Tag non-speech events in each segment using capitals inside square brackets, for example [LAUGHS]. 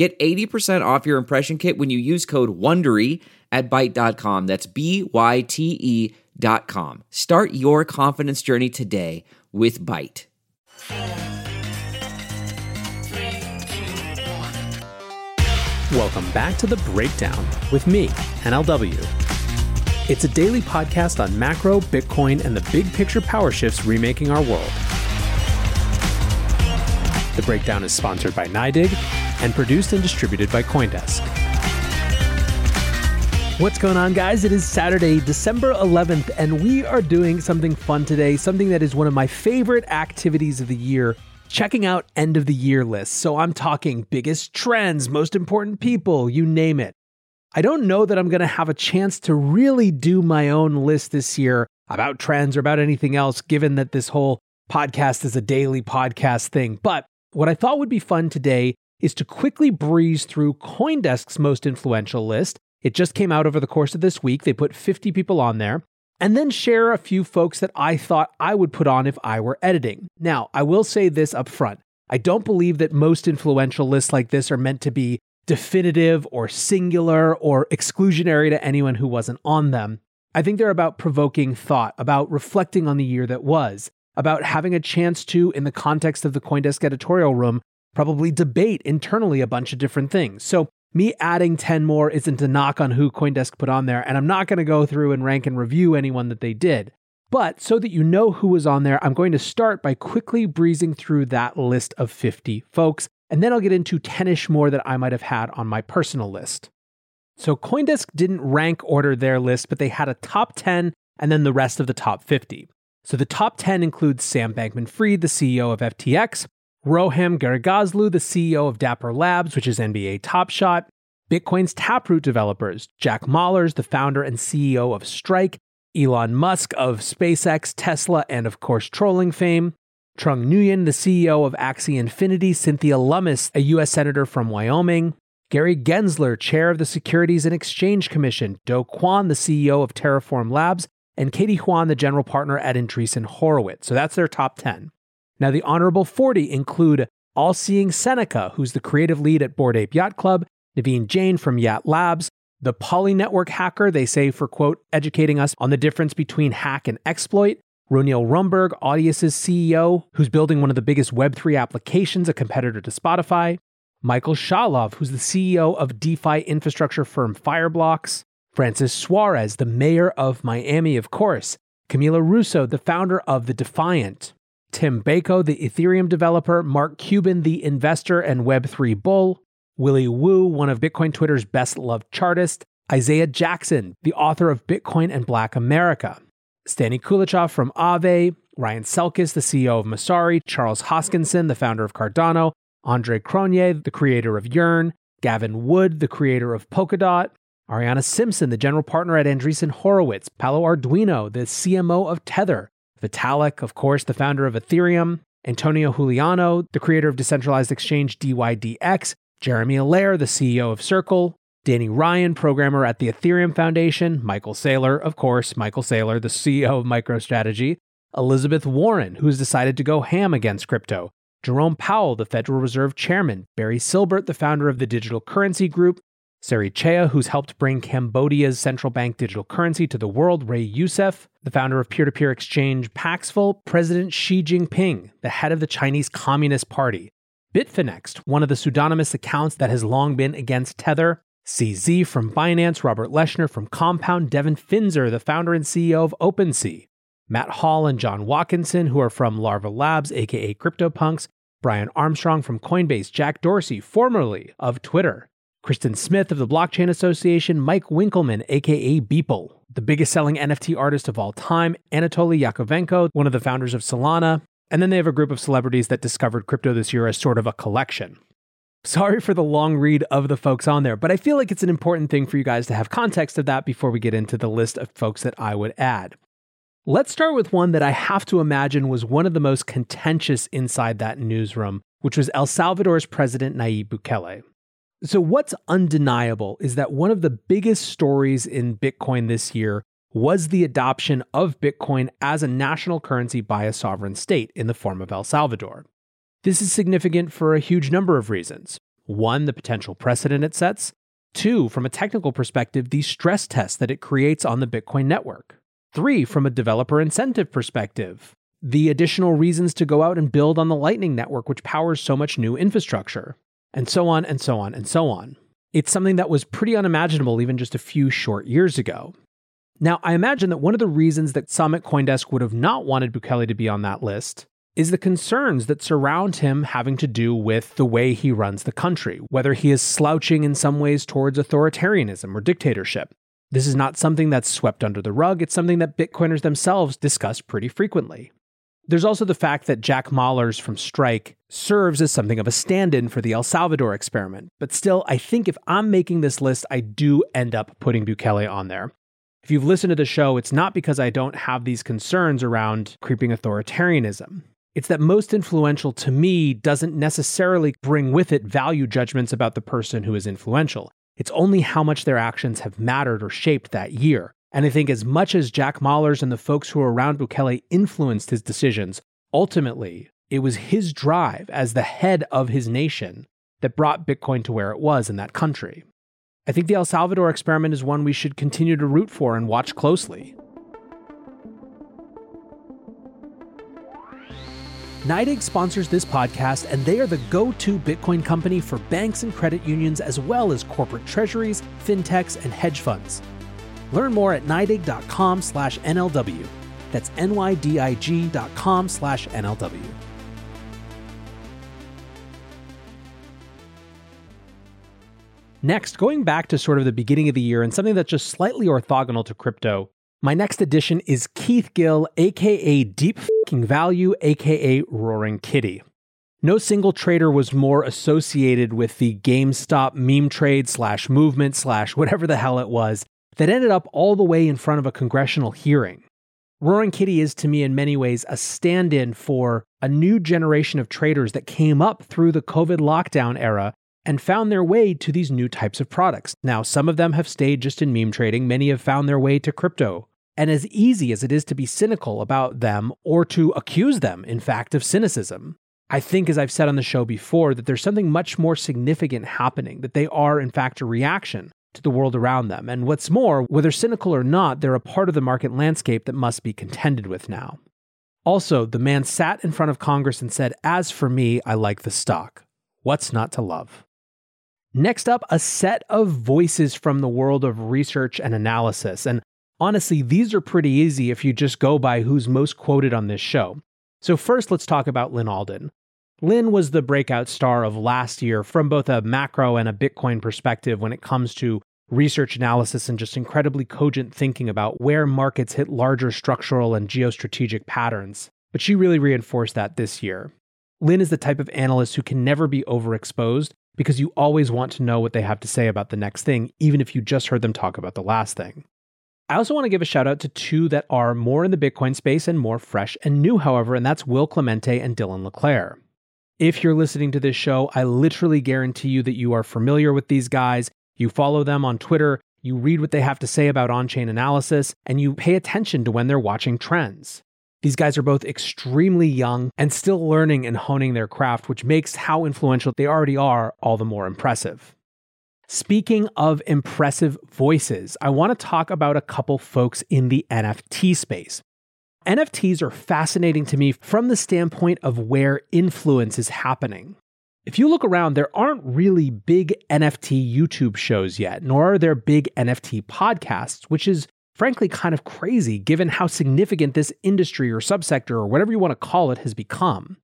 Get 80% off your impression kit when you use code WONDERY at Byte.com. That's B Y T E dot com. Start your confidence journey today with Byte. Welcome back to The Breakdown with me, NLW. It's a daily podcast on macro, Bitcoin, and the big picture power shifts remaking our world. The Breakdown is sponsored by NYDIG and produced and distributed by Coindesk. What's going on, guys? It is Saturday, December 11th, and we are doing something fun today, something that is one of my favorite activities of the year checking out end of the year lists. So I'm talking biggest trends, most important people, you name it. I don't know that I'm going to have a chance to really do my own list this year about trends or about anything else, given that this whole podcast is a daily podcast thing. But what I thought would be fun today is to quickly breeze through Coindesk's most influential list. It just came out over the course of this week. They put 50 people on there and then share a few folks that I thought I would put on if I were editing. Now, I will say this up front. I don't believe that most influential lists like this are meant to be definitive or singular or exclusionary to anyone who wasn't on them. I think they're about provoking thought, about reflecting on the year that was, about having a chance to, in the context of the Coindesk editorial room, probably debate internally a bunch of different things. So me adding 10 more isn't a knock on who Coindesk put on there, and I'm not going to go through and rank and review anyone that they did. But so that you know who was on there, I'm going to start by quickly breezing through that list of 50 folks, and then I'll get into 10 ish more that I might have had on my personal list. So Coindesk didn't rank order their list, but they had a top 10 and then the rest of the top 50. So the top 10 includes Sam Bankman Fried, the CEO of FTX, Roham Gharegozlou, the CEO of Dapper Labs, which is NBA Top Shot, Bitcoin's Taproot developers, Jack Mallers, the founder and CEO of Strike, Elon Musk of SpaceX, Tesla, and of course, trolling fame, Trung Nguyen, the CEO of Axie Infinity, Cynthia Lummis, a U.S. Senator from Wyoming, Gary Gensler, chair of the Securities and Exchange Commission, Do Kwon, the CEO of Terraform Labs, and Katie Haun, the general partner at Andreessen Horowitz. So that's their top 10. Now, the Honorable 40 include All Seeing Seneca, who's the creative lead at Bored Ape Yacht Club, Naveen Jain from Yacht Labs, the Poly Network hacker, they say for, quote, educating us on the difference between hack and exploit. Roneil Rumburg, Audius's CEO, who's building one of the biggest Web3 applications, a competitor to Spotify. Michael Shaulov, who's the CEO of DeFi infrastructure firm Fireblocks. Francis Suarez, the mayor of Miami, of course. Camila Russo, the founder of The Defiant. Tim Beiko, the Ethereum developer, Mark Cuban, the investor and Web3 bull, Willy Woo, one of Bitcoin Twitter's best loved chartists, Isaiah Jackson, the author of Bitcoin and Black America, Stani Kulechov from Aave, Ryan Selkis, the CEO of Messari, Charles Hoskinson, the founder of Cardano, Andre Cronje, the creator of Yearn, Gavin Wood, the creator of Polkadot, Arianna Simpson, the general partner at Andreessen Horowitz, Paolo Ardoino, the CMO of Tether, Vitalik, of course, the founder of Ethereum, Antonio Juliano, the creator of decentralized exchange DYDX, Jeremy Allaire, the CEO of Circle, Danny Ryan, programmer at the Ethereum Foundation, Michael Saylor, of course, Michael Saylor, the CEO of MicroStrategy, Elizabeth Warren, who has decided to go ham against crypto, Jerome Powell, the Federal Reserve Chairman, Barry Silbert, the founder of the Digital Currency Group, Serey Chea, who's helped bring Cambodia's central bank digital currency to the world, Ray Youssef, the founder of peer to peer exchange Paxful, President Xi Jinping, the head of the Chinese Communist Party, Bitfinex, one of the pseudonymous accounts that has long been against Tether, CZ from Binance, Robert Leshner from Compound, Devin Finzer, the founder and CEO of OpenSea, Matt Hall and John Watkinson, who are from Larva Labs, aka CryptoPunks, Brian Armstrong from Coinbase, Jack Dorsey, formerly of Twitter, Kristin Smith of the Blockchain Association, Mike Winkelmann, aka Beeple, the biggest selling NFT artist of all time, Anatoly Yakovenko, one of the founders of Solana, and then they have a group of celebrities that discovered crypto this year as sort of a collection. Sorry for the long read of the folks on there, but I feel like it's an important thing for you guys to have context of that before we get into the list of folks that I would add. Let's start with one that I have to imagine was one of the most contentious inside that newsroom, which was El Salvador's president Nayib Bukele. So, what's undeniable is that one of the biggest stories in Bitcoin this year was the adoption of Bitcoin as a national currency by a sovereign state in the form of El Salvador. This is significant for a huge number of reasons. One, the potential precedent it sets. Two, from a technical perspective, the stress test that it creates on the Bitcoin network. Three, from a developer incentive perspective, the additional reasons to go out and build on the Lightning Network, which powers so much new infrastructure, and so on and so on and so on. It's something that was pretty unimaginable even just a few short years ago. Now, I imagine that one of the reasons that some at Coindesk would have not wanted Bukele to be on that list is the concerns that surround him having to do with the way he runs the country, whether he is slouching in some ways towards authoritarianism or dictatorship. This is not something that's swept under the rug, it's something that Bitcoiners themselves discuss pretty frequently. There's also the fact that Jack Mallers from Strike serves as something of a stand in for the El Salvador experiment. But still, I think if I'm making this list, I do end up putting Bukele on there. If you've listened to the show, it's not because I don't have these concerns around creeping authoritarianism. It's that most influential to me doesn't necessarily bring with it value judgments about the person who is influential. It's only how much their actions have mattered or shaped that year. And I think as much as Jack Mallers and the folks who were around Bukele influenced his decisions, ultimately, it was his drive as the head of his nation that brought Bitcoin to where it was in that country. I think the El Salvador experiment is one we should continue to root for and watch closely. NYDIG sponsors this podcast, and they are the go to Bitcoin company for banks and credit unions, as well as corporate treasuries, fintechs, and hedge funds. Learn more at NYDIG.com slash NLW. That's NYDIG.com slash NLW. Next, going back to sort of the beginning of the year and something that's just slightly orthogonal to crypto, my next addition is Keith Gill, aka Deep Fucking Value, aka Roaring Kitty. No single trader was more associated with the GameStop meme trade slash movement slash whatever the hell it was that ended up all the way in front of a congressional hearing. Roaring Kitty is to me in many ways a stand in for a new generation of traders that came up through the COVID lockdown era and found their way to these new types of products. Now, some of them have stayed just in meme trading, many have found their way to crypto. And as easy as it is to be cynical about them or to accuse them, in fact, of cynicism, I think, as I've said on the show before, that there's something much more significant happening, that they are, in fact, a reaction to the world around them. And what's more, whether cynical or not, they're a part of the market landscape that must be contended with now. Also, the man sat in front of Congress and said, As for me, I like the stock. What's not to love? Next up, a set of voices from the world of research and analysis. And Honestly, these are pretty easy if you just go by who's most quoted on this show. So, first, let's talk about Lyn Alden. Lyn was the breakout star of last year from both a macro and a Bitcoin perspective when it comes to research analysis and just incredibly cogent thinking about where markets hit larger structural and geostrategic patterns. But she really reinforced that this year. Lyn is the type of analyst who can never be overexposed because you always want to know what they have to say about the next thing, even if you just heard them talk about the last thing. I also want to give a shout out to two that are more in the Bitcoin space and more fresh and new, however, and that's Will Clemente and Dylan LeClair. If you're listening to this show, I literally guarantee you that you are familiar with these guys. You follow them on Twitter, you read what they have to say about on chain analysis, and you pay attention to when they're watching trends. These guys are both extremely young and still learning and honing their craft, which makes how influential they already are all the more impressive. Speaking of impressive voices, I want to talk about a couple folks in the NFT space. NFTs are fascinating to me from the standpoint of where influence is happening. If you look around, there aren't really big NFT YouTube shows yet, nor are there big NFT podcasts, which is frankly kind of crazy given how significant this industry or subsector or whatever you want to call it has become.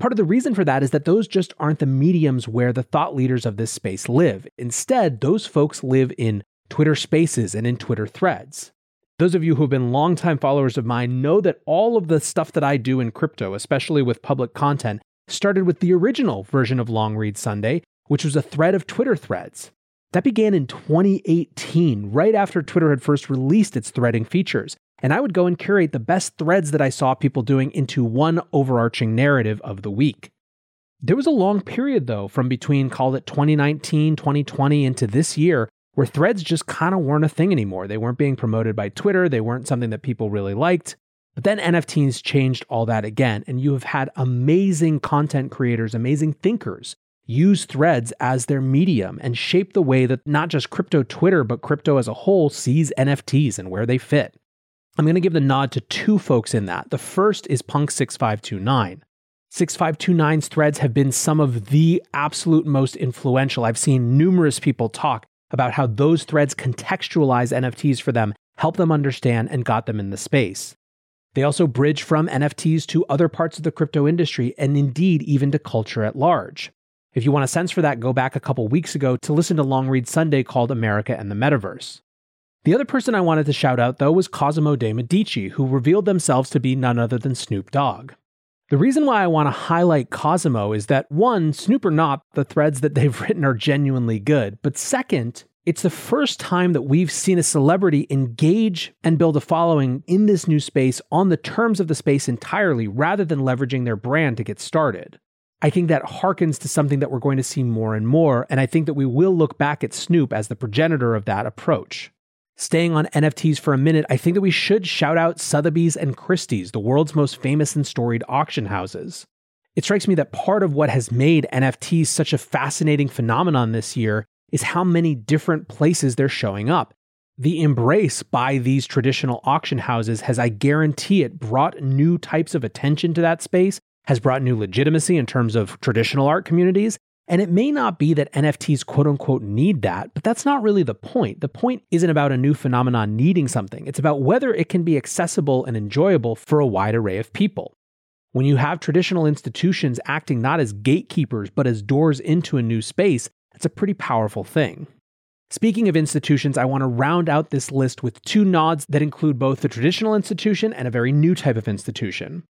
Part of the reason for that is that those just aren't the mediums where the thought leaders of this space live. Instead, those folks live in Twitter spaces and in Twitter threads. Those of you who have been longtime followers of mine know that all of the stuff that I do in crypto, especially with public content, started with the original version of Long Read Sunday, which was a thread of Twitter threads. That began in 2018, right after Twitter had first released its threading features. And I would go and curate the best threads that I saw people doing into one overarching narrative of the week. There was a long period, though, from between, call it 2019, 2020 into this year, where threads just kind of weren't a thing anymore. They weren't being promoted by Twitter, they weren't something that people really liked. But then NFTs changed all that again, and you have had amazing content creators, amazing thinkers use threads as their medium and shape the way that not just crypto Twitter, but crypto as a whole sees NFTs and where they fit. I'm going to give the nod to two folks in that. The first is Punk6529. 6529's threads have been some of the absolute most influential. I've seen numerous people talk about how those threads contextualize NFTs for them, help them understand, and got them in the space. They also bridge from NFTs to other parts of the crypto industry and indeed even to culture at large. If you want a sense for that, go back a couple weeks ago to listen to Long Read Sunday called America and the Metaverse. The other person I wanted to shout out, though, was Cosimo de Medici, who revealed themselves to be none other than Snoop Dogg. The reason why I want to highlight Cosimo is that one, Snoop or not, the threads that they've [LAUGHS] written are genuinely good. But second, it's the first time that we've seen a celebrity engage and build a following in this new space on the terms of the space entirely rather than leveraging their brand to get started. I think that harkens to something that we're going to see more and more, and I think that we will look back at Snoop as the progenitor of that approach. Staying on NFTs for a minute, I think that we should shout out Sotheby's and Christie's, the world's most famous and storied auction houses. It strikes me that part of what has made NFTs such a fascinating phenomenon this year is how many different places they're showing up. The embrace by these traditional auction houses has, I guarantee it, brought new types of attention to that space has brought new legitimacy in terms of traditional art communities. And it may not be that NFTs quote unquote need that, but that's not really the point. The point isn't about a new phenomenon needing something, it's about whether it can be accessible and enjoyable for a wide array of people. When you have traditional institutions acting not as gatekeepers, but as doors into a new space, that's a pretty powerful thing. Speaking of institutions, I want to round out this list with two nods that include both the traditional institution and a very new type of institution.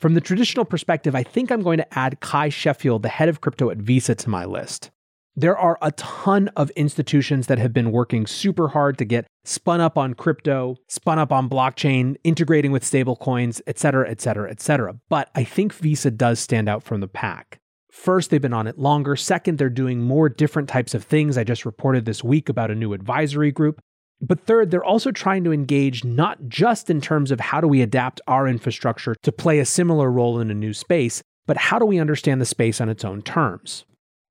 From the traditional perspective, I think I'm going to add Cuy Sheffield, the head of crypto at Visa, to my list. There are a ton of institutions that have been working super hard to get spun up on crypto, spun up on blockchain, integrating with stablecoins, et cetera, et cetera, et cetera. But I think Visa does stand out from the pack. First, they've been on it longer. Second, they're doing more different types of things. I just reported this week about a new advisory group. But third, they're also trying to engage not just in terms of how do we adapt our infrastructure to play a similar role in a new space, but how do we understand the space on its own terms?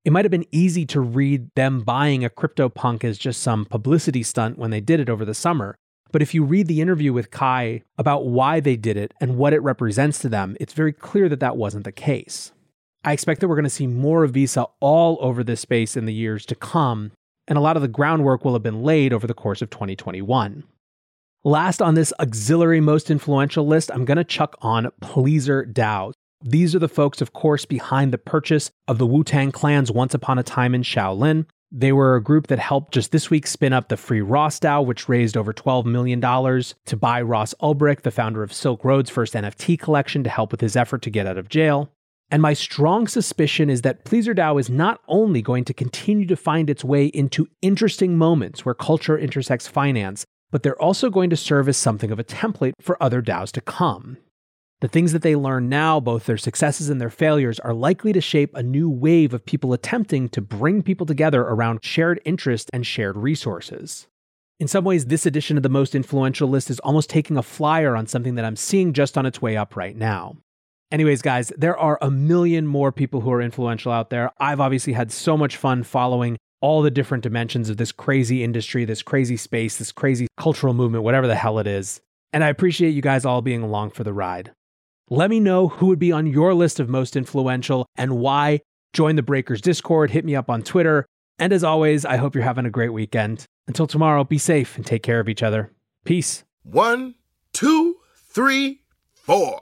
It might have been easy to read them buying a CryptoPunk as just some publicity stunt when they did it over the summer. But if you read the interview with Cuy about why they did it and what it represents to them, it's very clear that that wasn't the case. I expect that we're going to see more of Visa all over this space in the years to come, and a lot of the groundwork will have been laid over the course of 2021. Last on this auxiliary most influential list, I'm going to chuck on Pleasr DAO. These are the folks, of course, behind the purchase of the Wu Tang Clan's Once Upon a Time in Shaolin. They were a group that helped just this week spin up the Free Ross DAO, which raised over $12 million to buy Ross Ulbricht, the founder of Silk Road's first NFT collection, to help with his effort to get out of jail. And my strong suspicion is that Pleasr DAO is not only going to continue to find its way into interesting moments where culture intersects finance, but they're also going to serve as something of a template for other DAOs to come. The things that they learn now, both their successes and their failures, are likely to shape a new wave of people attempting to bring people together around shared interest and shared resources. In some ways, this edition of the most influential list is almost taking a flyer on something that I'm seeing just on its way up right now. Anyways, guys, there are a million more people who are influential out there. I've obviously had so much fun following all the different dimensions of this crazy industry, this crazy space, this crazy cultural movement, whatever the hell it is. And I appreciate you guys all being along for the ride. Let me know who would be on your list of most influential and why. Join the Breakers Discord, hit me up on Twitter. And as always, I hope you're having a great weekend. Until tomorrow, be safe and take care of each other. Peace. One, two, three, four.